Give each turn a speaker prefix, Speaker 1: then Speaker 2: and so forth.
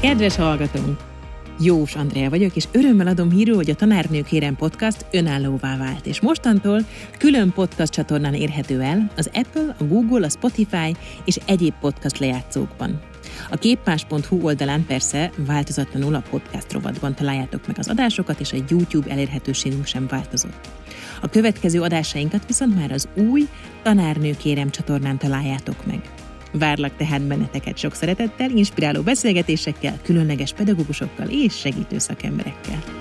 Speaker 1: Kedves hallgatónk! Jós Andrea vagyok, és örömmel adom hírül, hogy a Tanárnők Kérem podcast önállóvá vált, és mostantól külön podcast csatornán érhető el az Apple, a Google, a Spotify és egyéb podcast lejátszókban. A képpás.hu oldalán persze változatlanul a podcast rovatban találjátok meg az adásokat, és a YouTube elérhetőségünk sem változott. A következő adásainkat viszont már az új Tanárnő Kérem csatornán találjátok meg. Várlak tehát benneteket sok szeretettel, inspiráló beszélgetésekkel, különleges pedagógusokkal és segítő szakemberekkel.